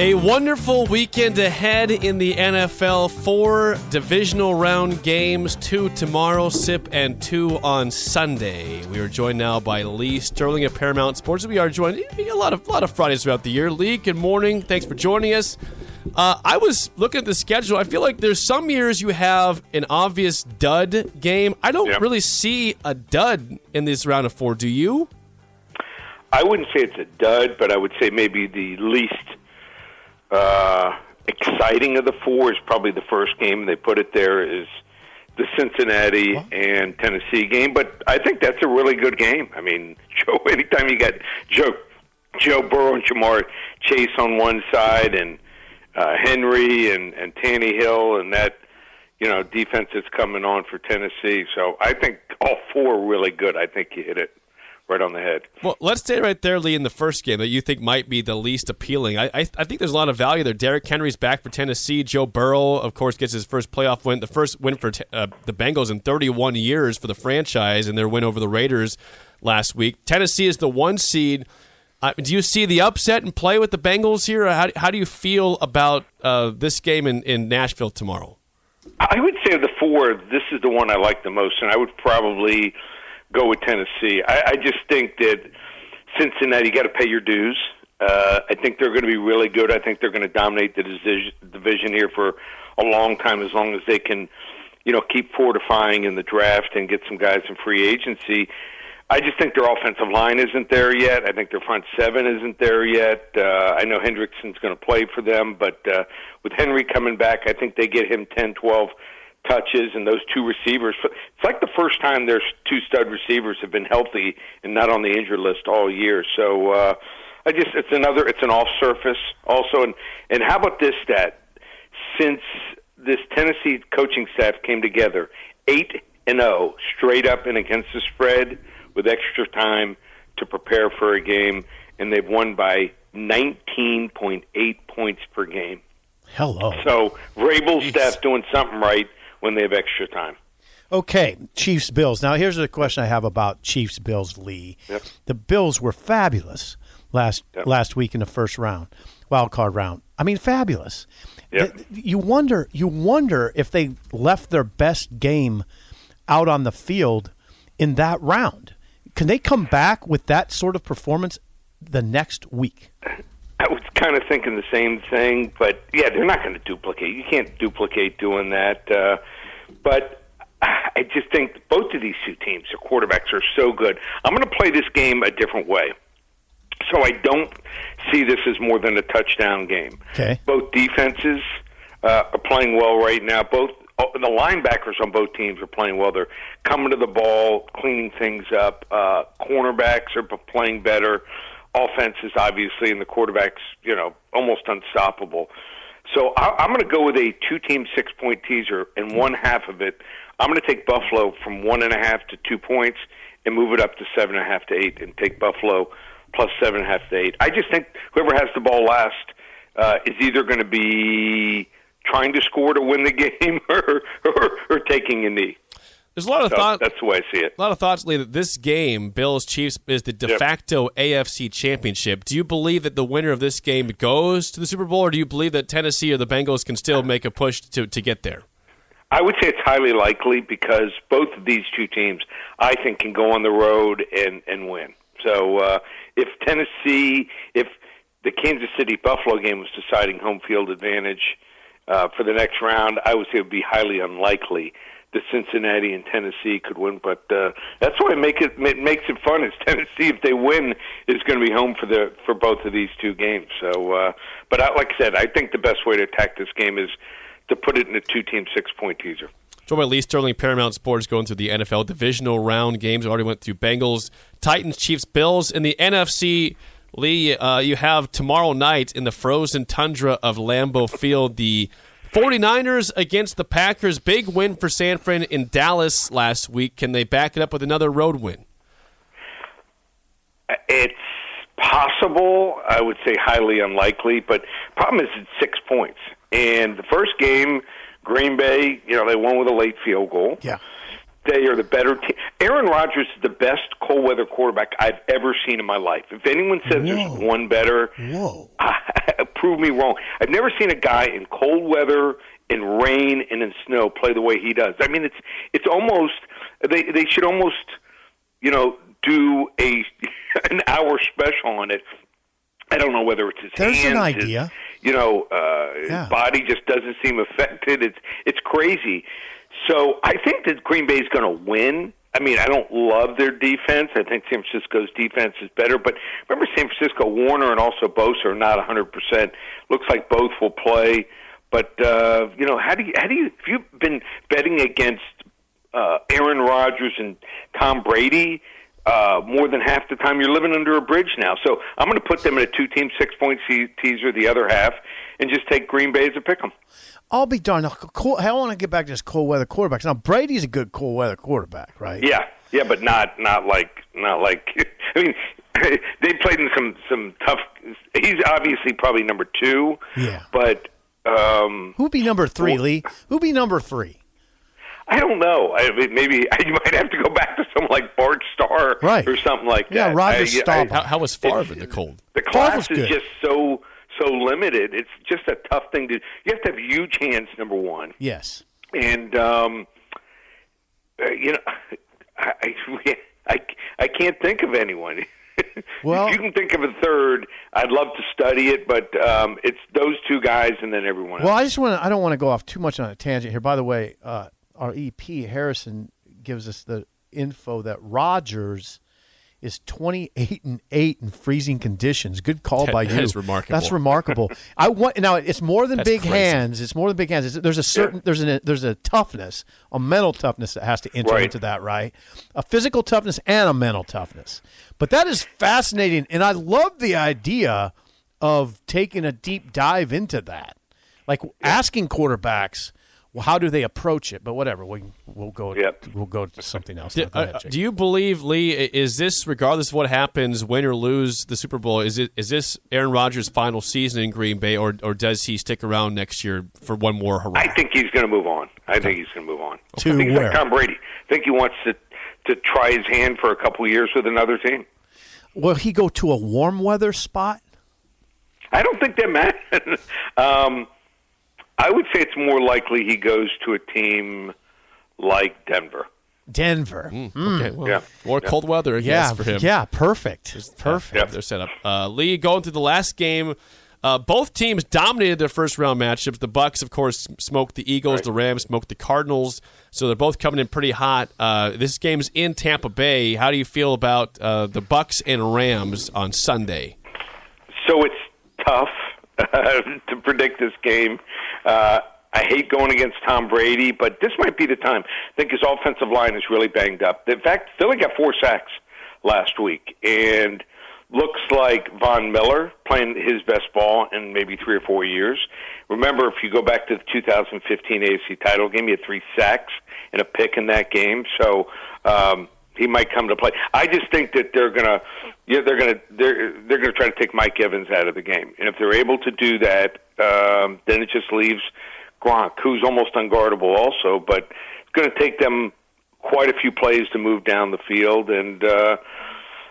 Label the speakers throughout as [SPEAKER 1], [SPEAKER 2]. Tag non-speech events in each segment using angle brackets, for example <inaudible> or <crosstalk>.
[SPEAKER 1] A wonderful weekend ahead in the NFL. Four divisional round games, two tomorrow, SIP, and two on Sunday. We are joined now by Lee Sterling of Paramount Sports. We are joined a lot of lot of Fridays throughout the year. Lee, good morning. Thanks for joining us. Uh, I was looking at the schedule. I feel like there's some years you have an obvious dud game. I don't
[SPEAKER 2] Yep.
[SPEAKER 1] really see a dud in this round of four. Do you?
[SPEAKER 2] I wouldn't say it's a dud, but I would say maybe the least uh, exciting of the four is probably the first game they put it there is the Cincinnati and Tennessee game. But I think that's a really good game. I mean, <laughs> Joe. Anytime you got Joe Joe Burrow and Ja'Marr Chase on one side, and uh, Henry and and Tannehill, and that you know defense that's coming on for Tennessee. So I think all four are really good. I think you hit it right on the head.
[SPEAKER 1] Well, let's stay right there, Lee, in the first game that you think might be the least appealing. I, I, I think there's a lot of value there. Derrick Henry's back for Tennessee. Joe Burrow, of course, gets his first playoff win, the first win for uh, the Bengals in 31 years for the franchise, and their win over the Raiders last week. Tennessee is the one seed. Uh, do you see the upset and play with the Bengals here? How, how do you feel about uh, this game in, in Nashville tomorrow?
[SPEAKER 2] I would say of the four, this is the one I like the most, and I would probably go with Tennessee. I, I just think that Cincinnati, you got to pay your dues. Uh, I think they're going to be really good. I think they're going to dominate the division, here for a long time, as long as they can, you know, keep fortifying in the draft and get some guys in free agency. I just think their offensive line isn't there yet. I think their front seven isn't there yet. Uh, I know Hendrickson's going to play for them, but uh, with Henry coming back, I think they get him 10, 12 touches and those two receivers. It's like the first time their two stud receivers have been healthy and not on the injured list all year. So uh, I just it's another it's an off surface also. And and how about this stat? Since this Tennessee coaching staff came together, eight and zero straight up and against the spread with extra time to prepare for a game, and they've won by 19.8 points per game.
[SPEAKER 3] Hello.
[SPEAKER 2] So Vrabel's staff doing something right when they have extra time.
[SPEAKER 3] Okay, Chiefs Bills. Now here's the question I have about Chiefs Bills Lee.
[SPEAKER 2] Yep.
[SPEAKER 3] The Bills were fabulous last
[SPEAKER 2] Yep.
[SPEAKER 3] last week in the first round, wild card round. I mean, fabulous.
[SPEAKER 2] Yep.
[SPEAKER 3] You wonder you wonder if they left their best game out on the field in that round. Can they come back with that sort of performance the next week?
[SPEAKER 2] Kind of thinking the same thing, but yeah, they're not going to duplicate. You can't duplicate doing that. Uh, but I just think both of these two teams, their quarterbacks are so good. I'm going to play this game a different way. So I don't see this as more than a touchdown game.
[SPEAKER 3] Okay.
[SPEAKER 2] Both defenses uh, are playing well right now. Both oh, the linebackers on both teams are playing well. They're coming to the ball, cleaning things up. Uh, cornerbacks are playing better. Offenses, obviously, and the quarterbacks, you know, almost unstoppable. So I, I'm going to go with a two-team six-point teaser, and one half of it, I'm going to take Buffalo from one and a half to two points, and move it up to seven and a half to eight, and take Buffalo plus seven and a half to eight. I just think whoever has the ball last uh, is either going to be trying to score to win the <laughs> game or or, or taking a knee.
[SPEAKER 1] There's a lot of
[SPEAKER 2] So
[SPEAKER 1] thought.
[SPEAKER 2] that's the way I see it.
[SPEAKER 1] A lot of thoughts, Lee, that this game, Bills Chiefs, is the de
[SPEAKER 2] Yep.
[SPEAKER 1] facto AFC championship. Do you believe that the winner of this game goes to the Super Bowl, or do you believe that Tennessee or the Bengals can still make a push to, to get there?
[SPEAKER 2] I would say it's highly likely because both of these two teams, I think, can go on the road and and win. So uh, if Tennessee, if the Kansas City Buffalo game was deciding home field advantage uh, for the next round, I would say it would be highly unlikely that Cincinnati and Tennessee could win. But uh, that's why make it, it makes it fun. Is <laughs> Tennessee, if they win, is going to be home for the for both of these two games. So, uh, but I, like I said, I think the best way to attack this game is to put it in a two-team six-point teaser.
[SPEAKER 1] Joined by Lee Sterling, Paramount Sports, going through the NFL divisional round games. We already went through Bengals, Titans, Chiefs, Bills. In the NFC, Lee, uh, you have tomorrow night in the frozen tundra of Lambeau Field the 49ers against the Packers. Big win for San Fran in Dallas last week. Can they back it up with another road win?
[SPEAKER 2] It's possible. I would say highly unlikely, but problem is it's six points. And the first game, Green Bay, you know, they won with a late field goal.
[SPEAKER 3] Yeah.
[SPEAKER 2] They are the better team. Aaron Rodgers is the best cold weather quarterback I've ever seen in my life. If anyone says there's one better,
[SPEAKER 3] Whoa. <laughs>
[SPEAKER 2] prove me wrong. I've never seen a guy in cold weather, in rain, and in snow play the way he does. I mean, it's it's almost they they should almost you know do a <laughs> an hour special on it. I don't know whether it's his
[SPEAKER 3] There's an
[SPEAKER 2] hands, his-
[SPEAKER 3] idea.
[SPEAKER 2] you know, uh,
[SPEAKER 3] Yeah.
[SPEAKER 2] his body just doesn't seem affected. It's it's crazy. So I think that Green Bay's going to win. I mean, I don't love their defense. I think San Francisco's defense is better. But remember, San Francisco, Warner and also Bosa are not 100%. Looks like both will play. But uh, you know, how do you how do you if you've been betting against uh, Aaron Rodgers and Tom Brady uh, more than half the time, you're living under a bridge now. So I'm going to put them in a two-team six-point se- teaser the other half, and just take Green Bay as a pick 'em.
[SPEAKER 3] I'll be darned. Now, cool, I want to get back to this cold weather quarterbacks. Now Brady's a good cold weather quarterback, right?
[SPEAKER 2] Yeah, yeah, but not not like not like. <laughs> I mean, <laughs> they played in some some tough. He's obviously probably number two.
[SPEAKER 3] Yeah.
[SPEAKER 2] but. Um,
[SPEAKER 3] Who'd be number three,
[SPEAKER 2] Well-
[SPEAKER 3] Lee? Who'd be number three?
[SPEAKER 2] I don't know. I, maybe <laughs> you might have to go back to someone like Bart Starr
[SPEAKER 3] Right.
[SPEAKER 2] or something like
[SPEAKER 3] Yeah,
[SPEAKER 2] that.
[SPEAKER 3] Yeah, Roger
[SPEAKER 2] I-
[SPEAKER 3] Staubach.
[SPEAKER 1] How, how was Favre in the cold?
[SPEAKER 2] The
[SPEAKER 3] Favre
[SPEAKER 2] class
[SPEAKER 3] was
[SPEAKER 2] is
[SPEAKER 3] good.
[SPEAKER 2] just so so limited. It's just a tough thing to. You have to have huge hands. Number one,
[SPEAKER 3] Yes.
[SPEAKER 2] and um, uh, you know, <laughs> I, I I I can't think of anyone. <laughs>
[SPEAKER 3] Well-
[SPEAKER 2] if you can think of a third, I'd love to study it, but um, it's those two guys and then everyone.
[SPEAKER 3] Well,
[SPEAKER 2] else.
[SPEAKER 3] I just want to. I don't want to go off too much on a tangent here. By the way, uh, our EP Harrison gives us the info that Rodgers is twenty eight and eight in freezing conditions. Good call
[SPEAKER 1] That-
[SPEAKER 3] by
[SPEAKER 1] that
[SPEAKER 3] you.
[SPEAKER 1] is remarkable.
[SPEAKER 3] That's remarkable. I want now. It's more than
[SPEAKER 1] That's
[SPEAKER 3] big
[SPEAKER 1] crazy.
[SPEAKER 3] hands. It's more than big hands. It's, there's a certain there's a there's a toughness, a mental toughness that has to enter
[SPEAKER 2] Right.
[SPEAKER 3] into that, right? A physical toughness and a mental toughness. But that is fascinating, and I love the idea of taking a deep dive into that, like asking quarterbacks, well, how do they approach it? But whatever, we we'll go
[SPEAKER 2] Yep.
[SPEAKER 3] we'll go to something else.
[SPEAKER 1] Do,
[SPEAKER 3] now. Ahead,
[SPEAKER 1] uh, do you believe Lee? Is this regardless of what happens, win or lose the Super Bowl? Is it is this Aaron Rodgers' final season in Green Bay, or or does he stick around next year for one more hurrah?
[SPEAKER 2] I think he's going to move on. I think he's going to move on.
[SPEAKER 3] To
[SPEAKER 2] I think he's
[SPEAKER 3] where?
[SPEAKER 2] like Tom Brady. I think he wants to to try his hand for a couple years with another team.
[SPEAKER 3] Will he go to a warm weather spot?
[SPEAKER 2] I don't think that matters. <laughs> um, I would say it's more likely he goes to a team like Denver.
[SPEAKER 3] Denver.
[SPEAKER 1] Okay, well,
[SPEAKER 2] Yeah.
[SPEAKER 1] more cold weather, I.
[SPEAKER 3] Yeah,
[SPEAKER 1] for him.
[SPEAKER 3] yeah, perfect, perfect.
[SPEAKER 2] Yep.
[SPEAKER 1] They're set up. Uh, Lee, going to the last game. Uh, both teams dominated their first round matchups. The Bucs, of course, smoked the Eagles. The Rams smoked the Cardinals. So they're both coming in pretty hot. Uh, this game's in Tampa Bay. How do you feel about uh, the Bucs and Rams on Sunday?
[SPEAKER 2] So it's tough <laughs> to predict this game. Uh, I hate going against Tom Brady, but this might be the time. I think his offensive line is really banged up. In fact, Philly got four sacks last week, and looks like Von Miller playing his best ball in maybe three or four years. Remember, if you go back to the 2015 AFC title game, he had three sacks and a pick in that game. So um, he might come to play. I just think that they're gonna, yeah, they're gonna, they're they're gonna try to take Mike Evans out of the game, and if they're able to do that, um, then it just leaves Gronk, who's almost unguardable, also. But it's going to take them quite a few plays to move down the field, and uh,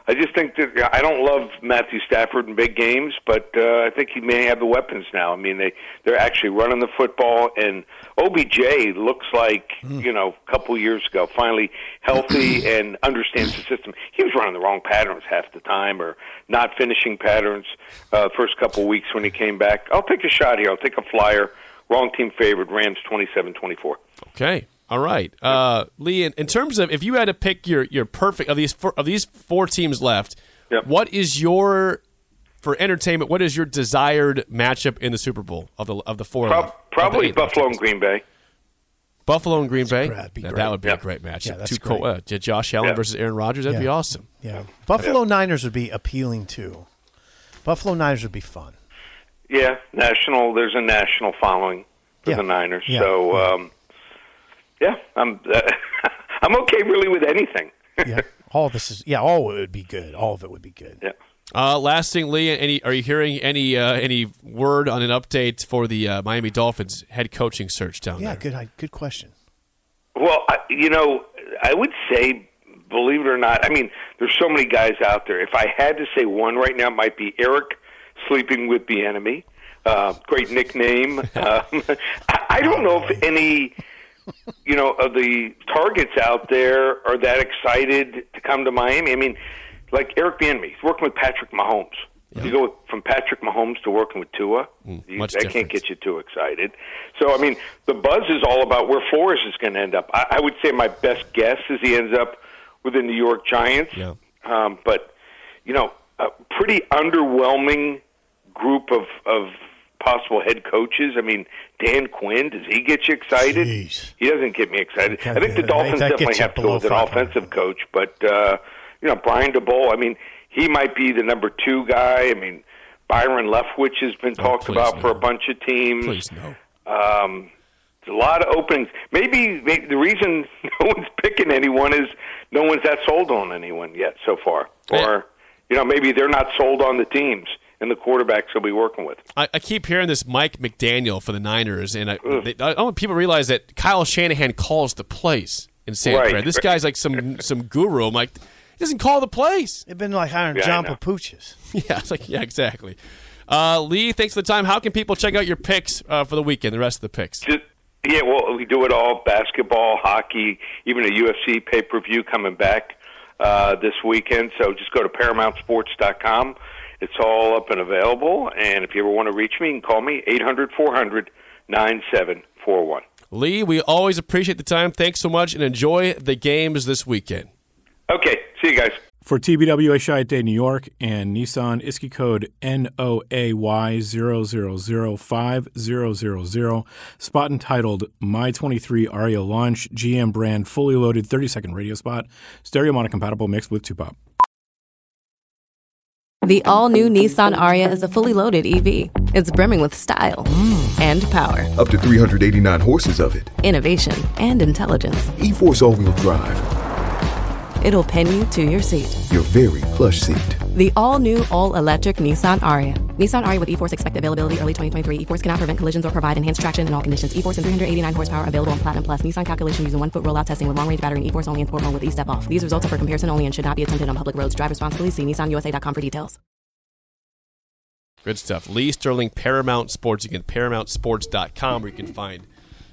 [SPEAKER 2] I just think that I don't love Matthew Stafford in big games, but uh, I think he may have the weapons now. I mean, they they're actually running the football, and OBJ looks like you know a couple years ago, finally healthy <clears throat> and understands the system. He was running the wrong patterns half the time, or not finishing patterns uh, first couple weeks when he came back. I'll take a shot here. I'll take a flyer. Wrong team favored. Rams 27-24.
[SPEAKER 1] Okay. All right, uh, Lee. In, in terms of if you had to pick your your perfect of these four, of these four teams left,
[SPEAKER 2] Yep.
[SPEAKER 1] what is your for entertainment? What is your desired matchup in the Super Bowl of the of the four?
[SPEAKER 2] Prob-
[SPEAKER 1] of the
[SPEAKER 2] probably
[SPEAKER 1] eight
[SPEAKER 2] Buffalo and Green Bay.
[SPEAKER 1] Buffalo and Green Bay.
[SPEAKER 3] That'd be
[SPEAKER 1] Now, that would be
[SPEAKER 2] Yeah.
[SPEAKER 1] a great matchup.
[SPEAKER 3] Yeah, that's
[SPEAKER 1] Two co- uh, Josh Allen
[SPEAKER 2] Yeah.
[SPEAKER 1] versus Aaron Rodgers. That'd be awesome.
[SPEAKER 3] Yeah, Buffalo Niners would be appealing too. Buffalo Niners would be fun.
[SPEAKER 2] Yeah, national. There's a national following. for
[SPEAKER 3] Yeah.
[SPEAKER 2] the Niners.
[SPEAKER 3] Yeah.
[SPEAKER 2] So,
[SPEAKER 3] Yeah.
[SPEAKER 2] um, yeah, I'm <laughs> I'm okay really with anything.
[SPEAKER 3] yeah, all of this is yeah, all of it would be good. All of it would be good.
[SPEAKER 2] yeah.
[SPEAKER 1] Uh, last thing, Lee, any are you hearing any uh, any word on an update for the uh, Miami Dolphins head coaching search down
[SPEAKER 3] Yeah,
[SPEAKER 1] there?
[SPEAKER 3] Yeah, good good question.
[SPEAKER 2] Well, I, you know, I would say, believe it or not, I mean, there's so many guys out there. If I had to say one right now, it might be Eric sleeping with the enemy. Uh, great nickname. <laughs> um, <laughs> I, I don't know if any, you know, of the targets out there are that excited to come to Miami. I mean, like Eric Bieniemy, he's working with Patrick Mahomes. You go from Patrick Mahomes to working with Tua, you,
[SPEAKER 1] Mm, much
[SPEAKER 2] that can't get you too excited. So, I mean, the buzz is all about where Flores is going to end up. I, I would say my best guess is he ends up with the New York Giants.
[SPEAKER 1] Yeah.
[SPEAKER 2] Um, but, you know, a pretty underwhelming group of, of possible head coaches. I mean, Dan Quinn, does he get you excited?
[SPEAKER 3] Jeez.
[SPEAKER 2] He doesn't get me excited. I think the Dolphins
[SPEAKER 3] that
[SPEAKER 2] definitely have to go with an offensive coach, but uh, you know Brian Daboll. I mean, he might be the number two guy. I mean, Byron Leftwich has been talked
[SPEAKER 1] please
[SPEAKER 2] about for a bunch of teams.
[SPEAKER 1] Please no.
[SPEAKER 2] Um, there's a lot of openings. Maybe, maybe the reason <laughs> no one's picking anyone is no one's that sold on anyone yet so far,
[SPEAKER 1] Yeah.
[SPEAKER 2] or you know maybe they're not sold on the teams and the quarterbacks they'll be working with.
[SPEAKER 1] I, I keep hearing this Mike McDaniel for the Niners, and I, they, I don't want people to realize that Kyle Shanahan calls the plays in San
[SPEAKER 2] Right.
[SPEAKER 1] Fran. This guy's like some some guru. I'm like, he doesn't call the plays.
[SPEAKER 3] They've been like hiring
[SPEAKER 2] Yeah,
[SPEAKER 3] John
[SPEAKER 2] know.
[SPEAKER 3] Papuchas. <laughs>
[SPEAKER 1] Yeah, it's like yeah, exactly. Uh, Lee, thanks for the time. How can people check out your picks uh, for the weekend? The rest of the picks.
[SPEAKER 2] Just, yeah, well, we do it all: basketball, hockey, even a UFC pay per view coming back uh, this weekend. So just go to ParamountSports.com. It's all up and available. And if you ever want to reach me, you can call me eight hundred four hundred nine seven four one.
[SPEAKER 1] Lee, we always appreciate the time. Thanks so much, and enjoy the games this weekend.
[SPEAKER 2] Okay, see you guys.
[SPEAKER 4] For TBWA Chiat Day New York and Nissan ISCI code NOAY005000, spot entitled My 23 Ariya Launch, GM brand, fully loaded 30 second radio spot, stereo mono compatible mixed with 2 pop.
[SPEAKER 5] The all new Nissan Ariya is a fully loaded EV. It's brimming with style mm. and power,
[SPEAKER 6] Up to 389 horses of it.
[SPEAKER 5] innovation, and intelligence.
[SPEAKER 6] E Force all wheel drive.
[SPEAKER 5] It'll pin you to your seat.
[SPEAKER 6] Your very plush seat.
[SPEAKER 5] The all new, all electric Nissan Ariya. Nissan Ariya with E-Force expected availability early 2023. E-Force cannot prevent collisions or provide enhanced traction in all conditions. E-Force and 389 horsepower available on Platinum Plus. Nissan calculation using one foot rollout testing with long range battery E-Force only in sport mode with E-Step off. These results are for comparison only and should not be attempted on public roads. Drive responsibly. See NissanUSA.com for details.
[SPEAKER 1] Good stuff. Lee Sterling, Paramount Sports. Again, ParamountSports.com, where you can find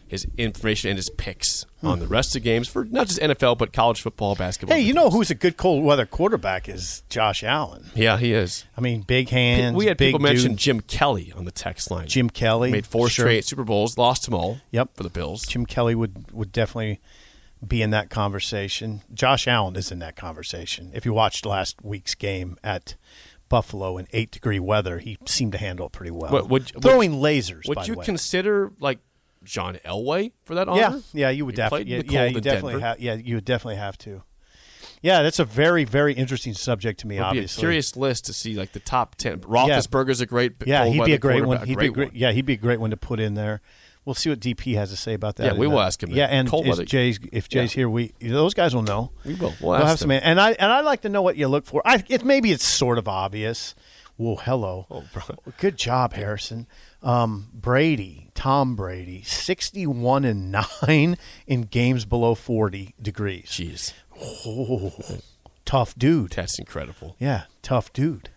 [SPEAKER 1] his information and his picks Hmm. on the rest of the games for not just NFL, but college football, basketball.
[SPEAKER 3] Hey, you know who's a good cold weather quarterback is Josh Allen.
[SPEAKER 1] Yeah, he is.
[SPEAKER 3] I mean, big hands.
[SPEAKER 1] we had
[SPEAKER 3] big
[SPEAKER 1] people mention. Jim Kelly on the text line.
[SPEAKER 3] Jim Kelly.
[SPEAKER 1] made four
[SPEAKER 3] Sure.
[SPEAKER 1] straight Super Bowls, lost them all.
[SPEAKER 3] Yep.
[SPEAKER 1] for the Bills.
[SPEAKER 3] Jim Kelly would would definitely be in that conversation. Josh Allen is in that conversation. If you watched last week's game at Buffalo in eight degree weather, he seemed to handle it pretty well.
[SPEAKER 1] What- would-
[SPEAKER 3] Throwing lasers.
[SPEAKER 1] Would
[SPEAKER 3] by
[SPEAKER 1] you
[SPEAKER 3] the way.
[SPEAKER 1] consider like John Elway for that honor?
[SPEAKER 3] Yeah, yeah, you would definitely. Yeah, yeah, you definitely have. Yeah, you would definitely have to. Yeah, that's a very, very interesting subject to me.
[SPEAKER 1] It'd
[SPEAKER 3] obviously,
[SPEAKER 1] curious list to see like the top ten. Roethlisberger's a great.
[SPEAKER 3] Yeah, he'd be a great one. He'd
[SPEAKER 1] a
[SPEAKER 3] be
[SPEAKER 1] great
[SPEAKER 3] great.
[SPEAKER 1] one.
[SPEAKER 3] Yeah, he'd be a great one to put in there. We'll see what DP has to say about that.
[SPEAKER 1] Yeah, we will ask him that.
[SPEAKER 3] Yeah, and
[SPEAKER 1] Cold.
[SPEAKER 3] Jay's if Jay's here, we those guys will know.
[SPEAKER 1] We will. We'll
[SPEAKER 3] We'll have some,
[SPEAKER 1] them.
[SPEAKER 3] and I and I like to know what you look for. I it maybe it's sort of obvious. Well, hello.
[SPEAKER 1] Oh,
[SPEAKER 3] Good job, Harrison. Um, Brady, Tom Brady, sixty-one and nine <laughs> in games below forty degrees.
[SPEAKER 1] Jeez,
[SPEAKER 3] Oh, tough dude.
[SPEAKER 1] that's incredible.
[SPEAKER 3] Yeah, tough dude.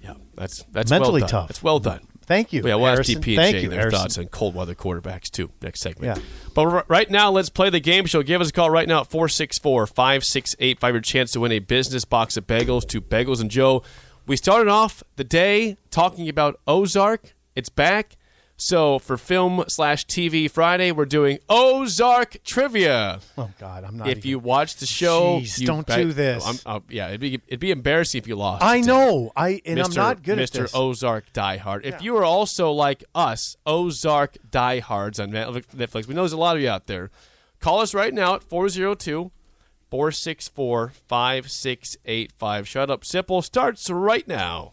[SPEAKER 1] Yeah, that's that's
[SPEAKER 3] Mentally
[SPEAKER 1] well done.
[SPEAKER 3] tough.
[SPEAKER 1] That's well done.
[SPEAKER 3] Thank you.
[SPEAKER 1] Yeah, we'll ask. DP and
[SPEAKER 3] Thank
[SPEAKER 1] Jay
[SPEAKER 3] you,
[SPEAKER 1] their
[SPEAKER 3] Harrison.
[SPEAKER 1] thoughts on cold weather quarterbacks too. Next segment.
[SPEAKER 3] Yeah.
[SPEAKER 1] But right now, let's play the game show. Give us a call right now at 464 568 5 your chance to win a business box of bagels to Bagels and Joe. We started off the day talking about Ozark. It's back. So for film slash TV Friday, we're doing Ozark trivia.
[SPEAKER 3] Oh God, I'm not.
[SPEAKER 1] if
[SPEAKER 3] even-
[SPEAKER 1] you watch the show,
[SPEAKER 3] Jeez,
[SPEAKER 1] you
[SPEAKER 3] don't
[SPEAKER 1] bet-
[SPEAKER 3] do this.
[SPEAKER 1] I'm- uh, yeah, it'd be it'd be embarrassing if you lost.
[SPEAKER 3] I know. I and
[SPEAKER 1] Mr.
[SPEAKER 3] I'm not good
[SPEAKER 1] Mr.
[SPEAKER 3] at this. Mr.
[SPEAKER 1] Ozark diehard. If you are also like us, Ozark diehards on Netflix, we know there's a lot of you out there. Call us right now at 402 464 5685. Shut up, Sipple starts right now.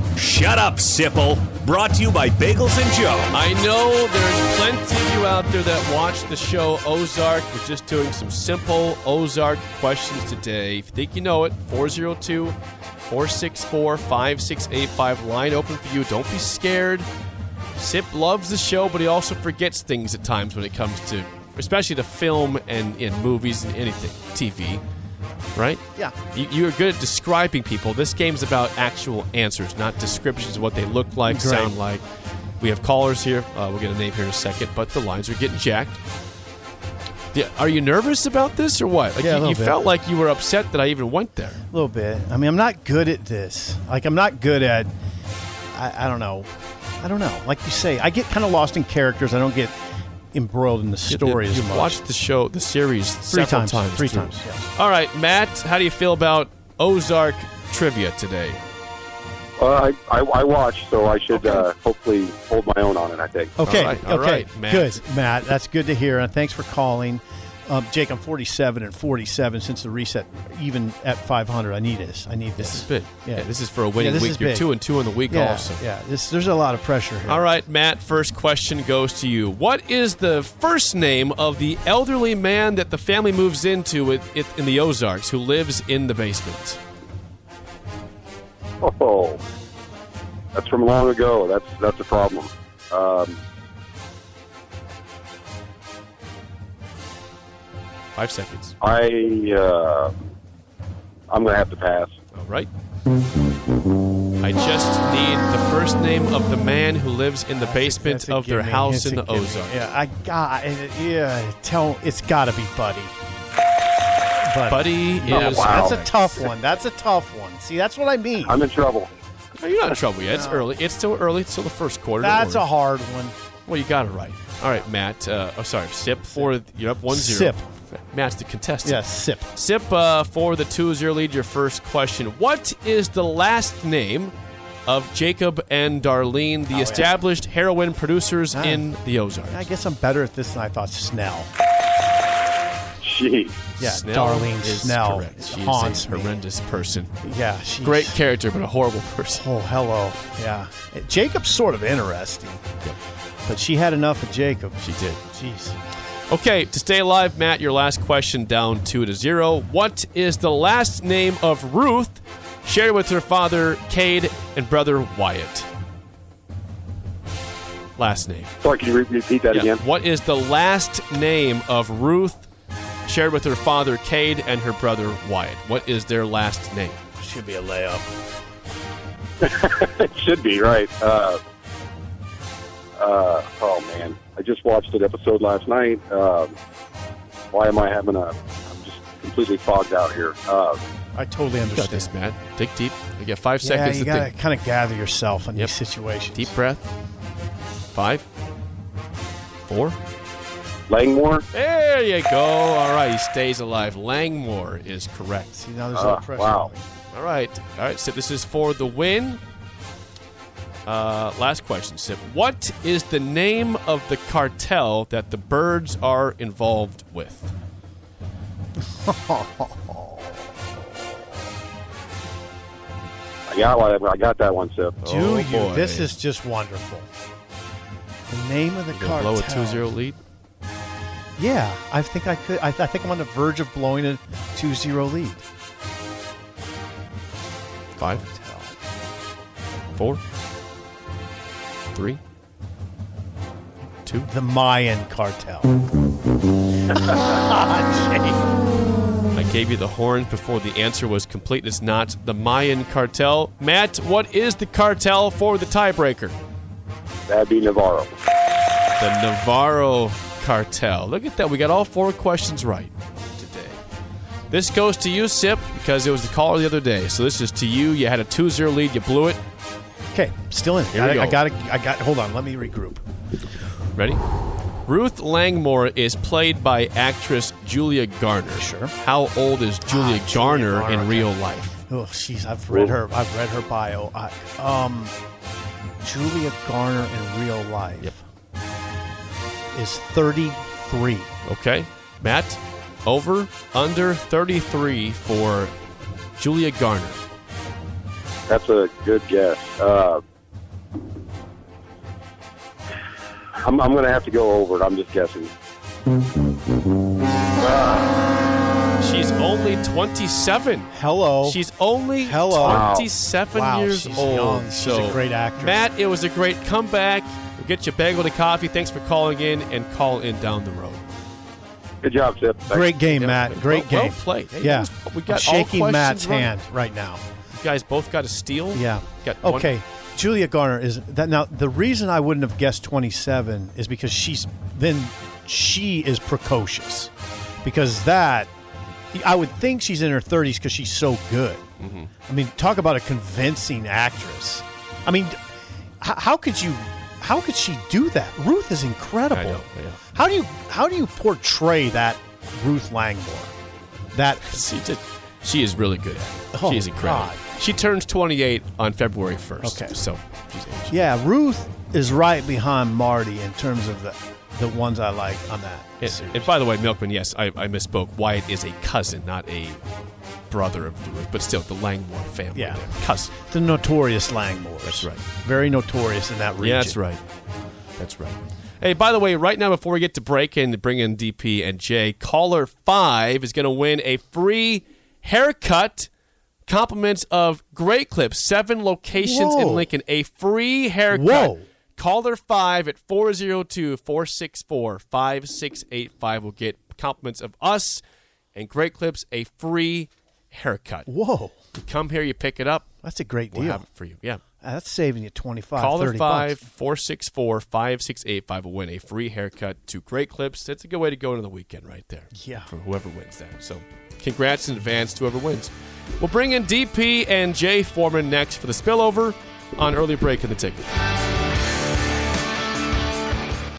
[SPEAKER 7] Shut up, Sipple. Brought to you by Bagels and Joe.
[SPEAKER 1] I know there's plenty of you out there that watch the show Ozark. We're just doing some simple Ozark questions today. If you think you know it, 402 464 5685. Line open for you. Don't be scared. Sip loves the show, but he also forgets things at times when it comes to, especially to film and in movies and anything, TV. Right?
[SPEAKER 3] Yeah.
[SPEAKER 1] You, you are good at describing people. This game's about actual answers, not descriptions of what they look like,
[SPEAKER 3] Great.
[SPEAKER 1] sound like. We have callers here. Uh, we'll get a name here in a second, but the lines are getting jacked. Yeah, are you nervous about this or what? Like
[SPEAKER 3] Yeah, a
[SPEAKER 1] you, you felt like you were upset that I even went there.
[SPEAKER 3] A little bit. I mean, I'm not good at this. Like, I'm not good at. I, I don't know. I don't know. Like you say, I get kind of lost in characters. I don't get embroiled in the story
[SPEAKER 1] you,
[SPEAKER 3] as
[SPEAKER 1] You've
[SPEAKER 3] much.
[SPEAKER 1] watched the show, the series,
[SPEAKER 3] Three
[SPEAKER 1] several
[SPEAKER 3] times. Three
[SPEAKER 1] through.
[SPEAKER 3] times, yes.
[SPEAKER 1] All right, Matt, how do you feel about Ozark trivia today?
[SPEAKER 8] Uh, I, I, I watch, so I should uh, hopefully hold my own on it. I think.
[SPEAKER 3] Okay.
[SPEAKER 1] All right, all
[SPEAKER 3] okay.
[SPEAKER 1] right, Matt.
[SPEAKER 3] Good, Matt. That's good to hear. And thanks for calling. Um, Jake, I'm 47 and 47 since the reset. Even at 500, I need this. I need this.
[SPEAKER 1] This is big.
[SPEAKER 3] Yeah.
[SPEAKER 1] Yeah, this is for a winning
[SPEAKER 3] Yeah, this
[SPEAKER 1] week.
[SPEAKER 3] is
[SPEAKER 1] You're
[SPEAKER 3] big.
[SPEAKER 1] two and two in the week
[SPEAKER 3] Yeah,
[SPEAKER 1] also.
[SPEAKER 3] yeah. This, there's a lot of pressure here.
[SPEAKER 1] All right, Matt, first question goes to you. What is the first name of the elderly man that the family moves into with it in the Ozarks who lives in the basement?
[SPEAKER 8] Oh, that's from long ago. That's that's a problem. Um,
[SPEAKER 1] Five seconds.
[SPEAKER 8] I uh, I'm gonna have to pass.
[SPEAKER 1] All right. I just need the first name of the man who lives in the basement
[SPEAKER 3] a
[SPEAKER 1] of their
[SPEAKER 3] gimme.
[SPEAKER 1] house
[SPEAKER 3] It's
[SPEAKER 1] in the
[SPEAKER 3] gimme.
[SPEAKER 1] Ozarks.
[SPEAKER 3] Yeah, I got. Yeah, tell. It's got to be Buddy. Buddy.
[SPEAKER 1] Buddy
[SPEAKER 8] Oh,
[SPEAKER 1] is.
[SPEAKER 8] wow.
[SPEAKER 3] That's a tough one. That's a tough one. See, that's what I mean.
[SPEAKER 8] I'm in trouble.
[SPEAKER 1] Oh, you're not in trouble yet. It's early. It's still early. It's still the first quarter. Don't
[SPEAKER 3] That's
[SPEAKER 1] worry.
[SPEAKER 3] a hard one.
[SPEAKER 1] Well, you got it right. All right, Matt. Uh, oh, sorry. Sip for you're up one zero.
[SPEAKER 3] Sip.
[SPEAKER 1] Matt's the contestant.
[SPEAKER 3] Yeah, sip.
[SPEAKER 1] Sip uh, for the 2-0 lead. Your first question: What is the last name of Jacob and Darlene, the
[SPEAKER 3] Oh, yeah.
[SPEAKER 1] established heroin producers
[SPEAKER 3] Ah.
[SPEAKER 1] in the Ozarks?
[SPEAKER 3] I guess I'm better at this than I thought. Snell.
[SPEAKER 8] Jeez.
[SPEAKER 3] Yeah,
[SPEAKER 1] Snell
[SPEAKER 3] Darlene
[SPEAKER 1] is
[SPEAKER 3] Snell
[SPEAKER 1] correct. She
[SPEAKER 3] haunts
[SPEAKER 1] is a
[SPEAKER 3] me.
[SPEAKER 1] horrendous person.
[SPEAKER 3] Yeah, she's
[SPEAKER 1] Great character, but a horrible person.
[SPEAKER 3] Oh, hello. Yeah, Jacob's sort of interesting,
[SPEAKER 1] Yep.
[SPEAKER 3] but she had enough of Jacob.
[SPEAKER 1] She did.
[SPEAKER 3] Jeez.
[SPEAKER 1] Okay, to stay alive, Matt, your last question down two to zero. What is the last name of Ruth shared with her father, Cade, and brother Wyatt? Last name.
[SPEAKER 8] Sorry, can you repeat that
[SPEAKER 1] Yeah.
[SPEAKER 8] again?
[SPEAKER 1] What is the last name of Ruth shared with her father, Cade, and her brother Wyatt? What is their last name?
[SPEAKER 3] Should be a layup. <laughs>
[SPEAKER 8] it should be right. Uh, uh, oh man, I just watched an episode last night. Um, why am I having a? I'm just completely fogged out here. Uh,
[SPEAKER 3] I totally
[SPEAKER 1] You got
[SPEAKER 3] understand.
[SPEAKER 1] this, Matt. Dig deep. You got five
[SPEAKER 3] yeah,
[SPEAKER 1] seconds
[SPEAKER 3] you
[SPEAKER 1] to
[SPEAKER 3] gotta kind of gather yourself in
[SPEAKER 1] Yep.
[SPEAKER 3] these situations.
[SPEAKER 1] Deep breath. Five. Four.
[SPEAKER 8] Langmore.
[SPEAKER 1] There you go. All right, he stays alive. Langmore is correct.
[SPEAKER 3] See, now there's
[SPEAKER 8] Ah,
[SPEAKER 3] no pressure.
[SPEAKER 8] wow.
[SPEAKER 1] All right. All right, Sip. This is for the win. Uh, last question, Sip. What is the name of the cartel that the Byrdes are involved with?
[SPEAKER 8] I got one. I got that one, Sip.
[SPEAKER 3] Do
[SPEAKER 1] Oh,
[SPEAKER 3] you?
[SPEAKER 1] boy.
[SPEAKER 3] This is just wonderful. The name of the
[SPEAKER 1] You gonna
[SPEAKER 3] cartel.
[SPEAKER 1] blow a 2-0 lead?
[SPEAKER 3] Yeah, I think I could. I, I think I'm on the verge of blowing a 2-0 lead.
[SPEAKER 1] Five. Four. Three. Two.
[SPEAKER 3] The Mayan cartel. <laughs>
[SPEAKER 1] I gave you the horn before the answer was complete. It's not the Mayan cartel. Matt, what is the cartel for the tiebreaker?
[SPEAKER 8] That'd be Navarro.
[SPEAKER 1] The Navarro cartel. Look at that. We got all four questions right today. This goes to you, Sip, because it was the caller the other day. So this is to you. You had a 2 0 lead. You blew it.
[SPEAKER 3] Okay, still in.
[SPEAKER 1] Here we
[SPEAKER 3] I,
[SPEAKER 1] go.
[SPEAKER 3] I got. I got. Hold on. Let me regroup.
[SPEAKER 1] Ready? Ruth Langmore is played by actress Julia Garner.
[SPEAKER 3] Sure.
[SPEAKER 1] How old is Julia
[SPEAKER 3] Ah,
[SPEAKER 1] Garner
[SPEAKER 3] Garner,
[SPEAKER 1] in real life?
[SPEAKER 3] Oh, jeez, I've read her. I've read her bio. I, um, Julia Garner in real life is thirty-three.
[SPEAKER 1] Okay. Matt, over, under 33 for Julia Garner.
[SPEAKER 8] That's a good guess. Uh, I'm, I'm going to have to go over it. I'm just guessing.
[SPEAKER 1] She's only 27.
[SPEAKER 3] Hello.
[SPEAKER 1] She's only
[SPEAKER 3] Hello.
[SPEAKER 1] 27
[SPEAKER 3] Wow,
[SPEAKER 1] years
[SPEAKER 3] she's
[SPEAKER 1] old.
[SPEAKER 3] young. She's
[SPEAKER 1] so,
[SPEAKER 3] a great actress.
[SPEAKER 1] Matt, it was a great comeback. We'll get you a bagel to coffee. Thanks for calling in and call in down the road.
[SPEAKER 8] Good job, Sip. Thanks.
[SPEAKER 3] Great game, Matt. Great
[SPEAKER 1] well- well
[SPEAKER 3] game.
[SPEAKER 1] played. Hey,
[SPEAKER 3] yeah,
[SPEAKER 1] we got
[SPEAKER 3] I'm
[SPEAKER 1] all
[SPEAKER 3] shaking
[SPEAKER 1] questions
[SPEAKER 3] Matt's
[SPEAKER 1] right.
[SPEAKER 3] hand right now.
[SPEAKER 1] Guys both got a steal?
[SPEAKER 3] Yeah.
[SPEAKER 1] Got one-
[SPEAKER 3] Okay. Julia Garner is that now the reason I wouldn't have guessed 27 is because she's then she is precocious. Because that I would think she's in her 30s because she's so good.
[SPEAKER 1] Mm-hmm.
[SPEAKER 3] I mean, talk about a convincing actress. I mean, h- how could you how could she do that? Ruth is incredible.
[SPEAKER 1] Know, yeah.
[SPEAKER 3] How do you how do you portray that Ruth Langmore? That <laughs>
[SPEAKER 1] She, did, she is really good at it.
[SPEAKER 3] Oh,
[SPEAKER 1] she is incredible.
[SPEAKER 3] God.
[SPEAKER 1] She turns 28 on February 1st.
[SPEAKER 3] Okay.
[SPEAKER 1] So she's aging.
[SPEAKER 3] Yeah, Ruth is right behind Marty in terms of the the ones I like on that.
[SPEAKER 1] And, and by the way, Milkman, yes, I, I misspoke. Wyatt is a cousin, not a brother of Ruth, but still the Langmore family.
[SPEAKER 3] Yeah.
[SPEAKER 1] there. cousin.
[SPEAKER 3] the notorious Langmores.
[SPEAKER 1] That's right.
[SPEAKER 3] Very notorious in that region.
[SPEAKER 1] Yeah, that's right. That's right. Hey, by the way, right now before we get to break and bring in DP and Jay, caller five is going to win a free haircut. Compliments of Great Clips, seven locations in Lincoln. A free haircut.
[SPEAKER 3] Whoa.
[SPEAKER 1] Caller five at 402 464 5685 will get compliments of us and Great Clips, a free haircut.
[SPEAKER 3] Whoa,
[SPEAKER 1] You come here, you pick it up,
[SPEAKER 3] that's a great
[SPEAKER 1] we'll
[SPEAKER 3] deal.
[SPEAKER 1] have it for you. Yeah.
[SPEAKER 3] That's saving you 25
[SPEAKER 1] Caller
[SPEAKER 3] 30
[SPEAKER 1] five
[SPEAKER 3] bucks.
[SPEAKER 1] four six four five six eight five will win a free haircut to Great Clips. That's a good way to go into the weekend right there.
[SPEAKER 3] Yeah.
[SPEAKER 1] For whoever wins that. So congrats in advance to whoever wins. We'll bring in DP and Jay Foreman next for the spillover on early break in the ticket.